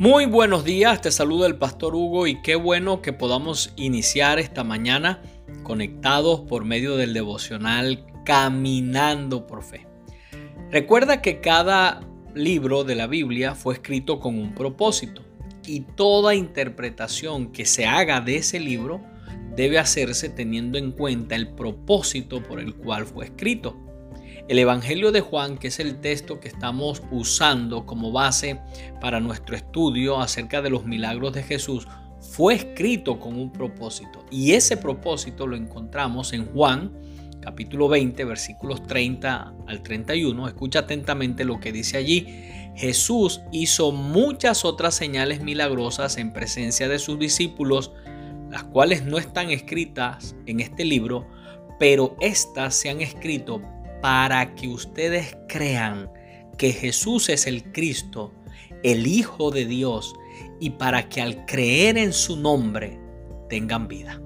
Muy buenos días, te saluda el pastor Hugo y qué bueno que podamos iniciar esta mañana conectados por medio del devocional Caminando por Fe. Recuerda que cada libro de la Biblia fue escrito con un propósito y toda interpretación que se haga de ese libro debe hacerse teniendo en cuenta el propósito por el cual fue escrito. El Evangelio de Juan, que es el texto que estamos usando como base para nuestro estudio acerca de los milagros de Jesús, fue escrito con un propósito. Y ese propósito lo encontramos en Juan capítulo 20, versículos 30 al 31. Escucha atentamente lo que dice allí. Jesús hizo muchas otras señales milagrosas en presencia de sus discípulos, las cuales no están escritas en este libro, pero éstas se han escrito para que ustedes crean que Jesús es el Cristo, el Hijo de Dios, y para que al creer en su nombre tengan vida.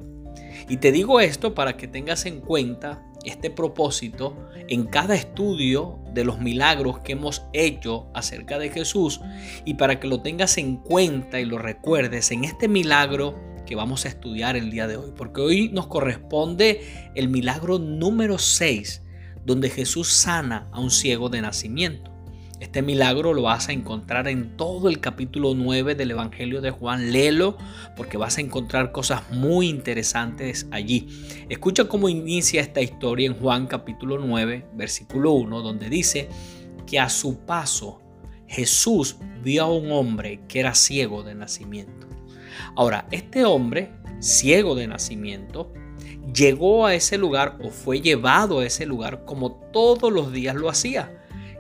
Y te digo esto para que tengas en cuenta este propósito en cada estudio de los milagros que hemos hecho acerca de Jesús y para que lo tengas en cuenta y lo recuerdes en este milagro que vamos a estudiar el día de hoy, porque hoy nos corresponde el milagro número 6 donde Jesús sana a un ciego de nacimiento. Este milagro lo vas a encontrar en todo el capítulo 9 del Evangelio de Juan. Léelo porque vas a encontrar cosas muy interesantes allí. Escucha cómo inicia esta historia en Juan capítulo 9, versículo 1, donde dice que a su paso Jesús vio a un hombre que era ciego de nacimiento. Ahora, este hombre, ciego de nacimiento, llegó a ese lugar o fue llevado a ese lugar como todos los días lo hacía,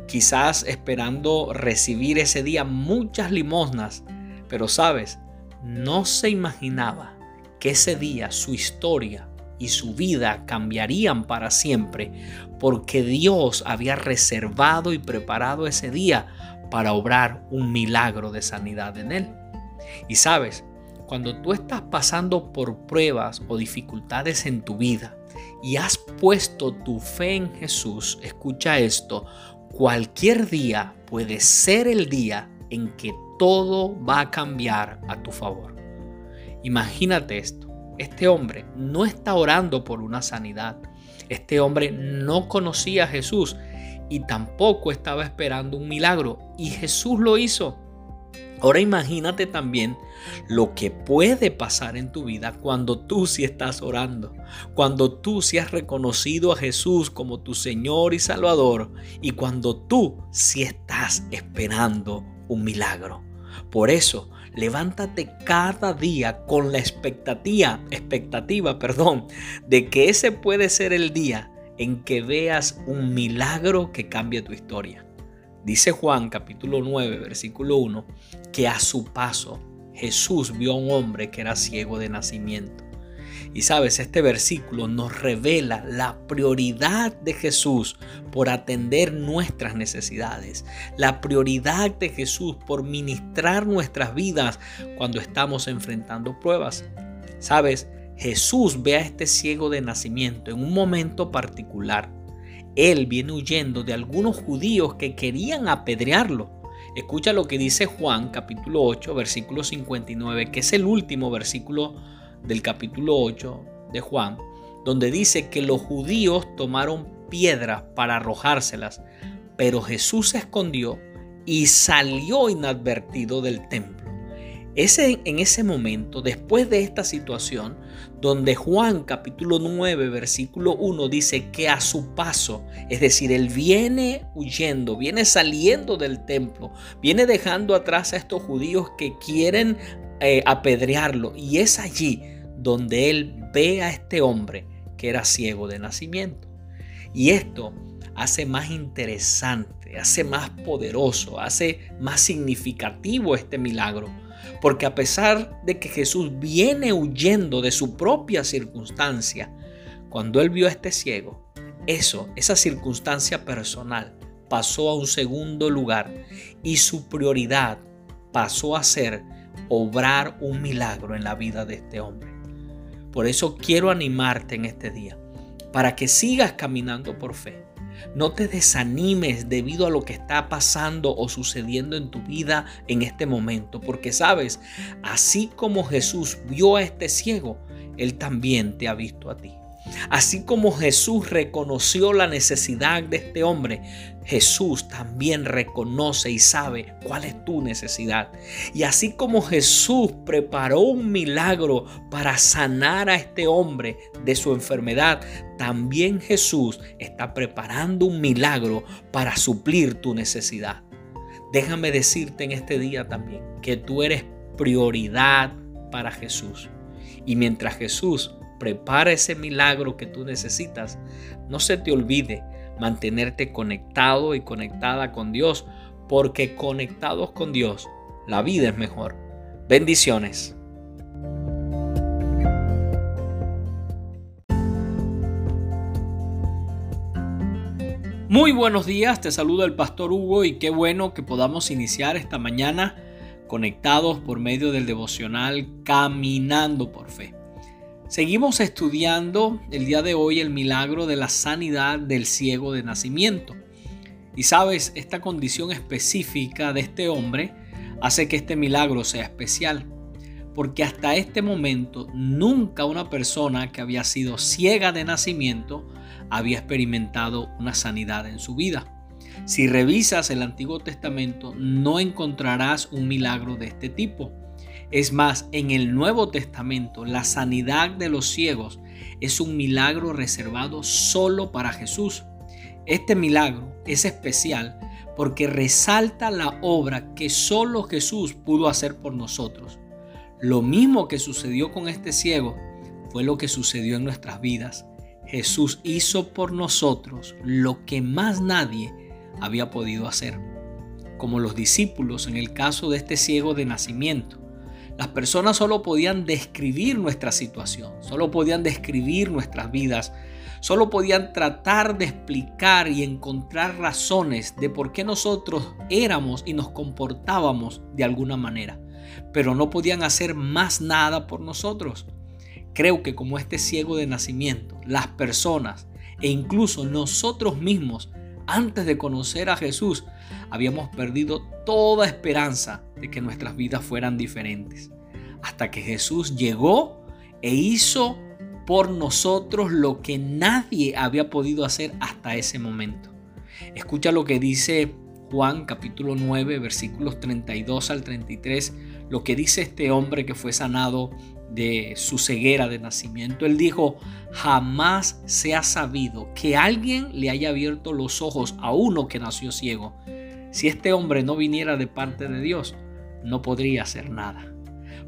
quizás esperando recibir ese día muchas limosnas, pero sabes, no se imaginaba que ese día su historia y su vida cambiarían para siempre, porque Dios había reservado y preparado ese día para obrar un milagro de sanidad en él. Y sabes, cuando tú estás pasando por pruebas o dificultades en tu vida y has puesto tu fe en Jesús, escucha esto, cualquier día puede ser el día en que todo va a cambiar a tu favor. Imagínate esto, este hombre no está orando por una sanidad, este hombre no conocía a Jesús y tampoco estaba esperando un milagro y Jesús lo hizo. Ahora imagínate también lo que puede pasar en tu vida cuando tú sí estás orando, cuando tú sí has reconocido a Jesús como tu Señor y Salvador y cuando tú sí estás esperando un milagro. Por eso, levántate cada día con la expectativa, expectativa, perdón, de que ese puede ser el día en que veas un milagro que cambie tu historia. Dice Juan capítulo 9, versículo 1, que a su paso Jesús vio a un hombre que era ciego de nacimiento. Y sabes, este versículo nos revela la prioridad de Jesús por atender nuestras necesidades, la prioridad de Jesús por ministrar nuestras vidas cuando estamos enfrentando pruebas. Sabes, Jesús ve a este ciego de nacimiento en un momento particular él viene huyendo de algunos judíos que querían apedrearlo. Escucha lo que dice Juan capítulo 8 versículo 59, que es el último versículo del capítulo 8 de Juan, donde dice que los judíos tomaron piedras para arrojárselas, pero Jesús se escondió y salió inadvertido del templo. Ese, en ese momento, después de esta situación, donde Juan capítulo 9, versículo 1 dice que a su paso, es decir, él viene huyendo, viene saliendo del templo, viene dejando atrás a estos judíos que quieren eh, apedrearlo. Y es allí donde él ve a este hombre que era ciego de nacimiento. Y esto hace más interesante, hace más poderoso, hace más significativo este milagro porque a pesar de que Jesús viene huyendo de su propia circunstancia, cuando él vio a este ciego, eso, esa circunstancia personal, pasó a un segundo lugar y su prioridad pasó a ser obrar un milagro en la vida de este hombre. Por eso quiero animarte en este día, para que sigas caminando por fe, No te desanimes debido a lo que está pasando o sucediendo en tu vida en este momento, porque sabes, así como Jesús vio a este ciego, Él también te ha visto a ti. Así como Jesús reconoció la necesidad de este hombre, Jesús también reconoce y sabe cuál es tu necesidad. Y así como Jesús preparó un milagro para sanar a este hombre de su enfermedad, también Jesús está preparando un milagro para suplir tu necesidad. Déjame decirte en este día también que tú eres prioridad para Jesús. Y mientras Jesús prepara ese milagro que tú necesitas, no se te olvide mantenerte conectado y conectada con Dios, porque conectados con Dios, la vida es mejor. Bendiciones. Muy buenos días, te saluda el pastor Hugo y qué bueno que podamos iniciar esta mañana conectados por medio del devocional Caminando por Fe. Seguimos estudiando el día de hoy el milagro de la sanidad del ciego de nacimiento. Y sabes, esta condición específica de este hombre hace que este milagro sea especial. Porque hasta este momento nunca una persona que había sido ciega de nacimiento había experimentado una sanidad en su vida. Si revisas el Antiguo Testamento no encontrarás un milagro de este tipo. Es más, en el Nuevo Testamento la sanidad de los ciegos es un milagro reservado solo para Jesús. Este milagro es especial porque resalta la obra que solo Jesús pudo hacer por nosotros. Lo mismo que sucedió con este ciego fue lo que sucedió en nuestras vidas. Jesús hizo por nosotros lo que más nadie había podido hacer. Como los discípulos en el caso de este ciego de nacimiento. Las personas solo podían describir nuestra situación, solo podían describir nuestras vidas, solo podían tratar de explicar y encontrar razones de por qué nosotros éramos y nos comportábamos de alguna manera, pero no podían hacer más nada por nosotros. Creo que como este ciego de nacimiento, las personas e incluso nosotros mismos, antes de conocer a Jesús, habíamos perdido toda esperanza de que nuestras vidas fueran diferentes. Hasta que Jesús llegó e hizo por nosotros lo que nadie había podido hacer hasta ese momento. Escucha lo que dice Juan capítulo 9 versículos 32 al 33, lo que dice este hombre que fue sanado de su ceguera de nacimiento. Él dijo, jamás se ha sabido que alguien le haya abierto los ojos a uno que nació ciego. Si este hombre no viniera de parte de Dios, no podría hacer nada.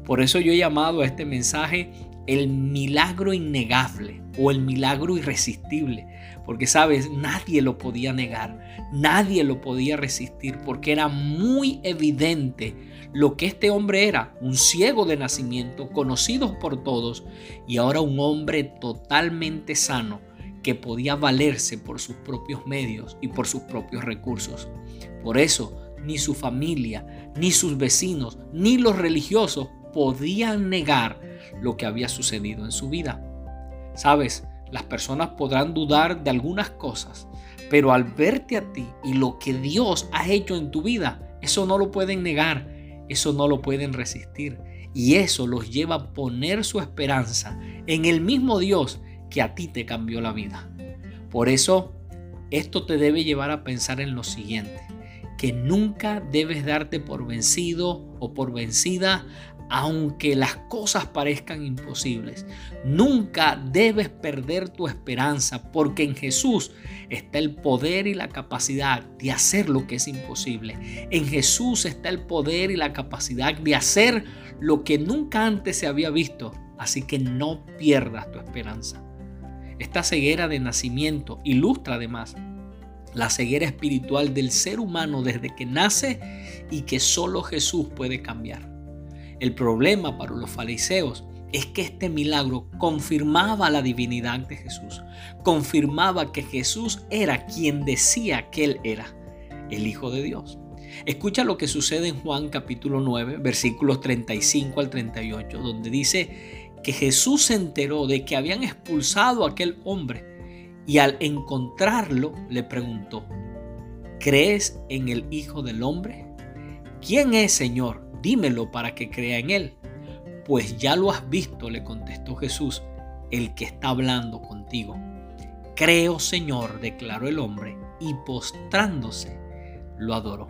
Por eso yo he llamado a este mensaje el milagro innegable o el milagro irresistible. Porque sabes, nadie lo podía negar, nadie lo podía resistir, porque era muy evidente lo que este hombre era, un ciego de nacimiento, conocido por todos, y ahora un hombre totalmente sano, que podía valerse por sus propios medios y por sus propios recursos. Por eso, ni su familia, ni sus vecinos, ni los religiosos podían negar lo que había sucedido en su vida. Sabes, las personas podrán dudar de algunas cosas, pero al verte a ti y lo que Dios ha hecho en tu vida, eso no lo pueden negar, eso no lo pueden resistir. Y eso los lleva a poner su esperanza en el mismo Dios que a ti te cambió la vida. Por eso, esto te debe llevar a pensar en lo siguiente, que nunca debes darte por vencido o por vencida aunque las cosas parezcan imposibles. Nunca debes perder tu esperanza porque en Jesús está el poder y la capacidad de hacer lo que es imposible. En Jesús está el poder y la capacidad de hacer lo que nunca antes se había visto. Así que no pierdas tu esperanza. Esta ceguera de nacimiento ilustra además la ceguera espiritual del ser humano desde que nace y que solo Jesús puede cambiar. El problema para los fariseos es que este milagro confirmaba la divinidad de Jesús, confirmaba que Jesús era quien decía que él era, el Hijo de Dios. Escucha lo que sucede en Juan capítulo 9, versículos 35 al 38, donde dice que Jesús se enteró de que habían expulsado a aquel hombre y al encontrarlo le preguntó, ¿crees en el Hijo del Hombre? ¿Quién es, Señor? Dímelo para que crea en él. Pues ya lo has visto, le contestó Jesús, el que está hablando contigo. Creo, Señor, declaró el hombre, y postrándose, lo adoró.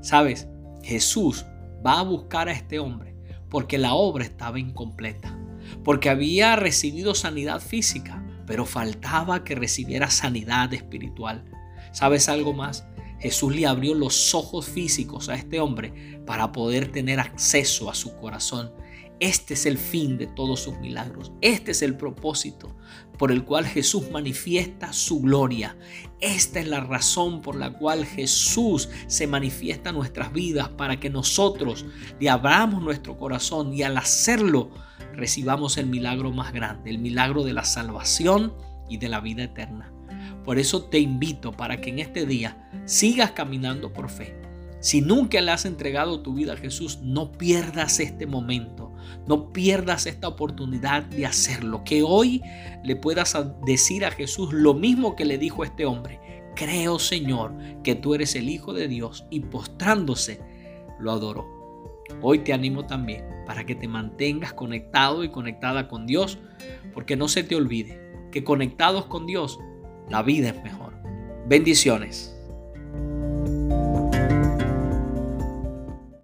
Sabes, Jesús va a buscar a este hombre porque la obra estaba incompleta, porque había recibido sanidad física, pero faltaba que recibiera sanidad espiritual. ¿Sabes algo más? Jesús le abrió los ojos físicos a este hombre para poder tener acceso a su corazón este es el fin de todos sus milagros. Este es el propósito por el cual Jesús manifiesta su gloria. Esta es la razón por la cual Jesús se manifiesta en nuestras vidas para que nosotros le abramos nuestro corazón y al hacerlo recibamos el milagro más grande, el milagro de la salvación y de la vida eterna. Por eso te invito para que en este día sigas caminando por fe si nunca le has entregado tu vida a Jesús, no pierdas este momento, no pierdas esta oportunidad de hacerlo. Que hoy le puedas decir a Jesús lo mismo que le dijo este hombre. Creo, Señor, que tú eres el Hijo de Dios y postrándose, lo adoró. Hoy te animo también para que te mantengas conectado y conectada con Dios, porque no se te olvide que conectados con Dios, la vida es mejor. Bendiciones.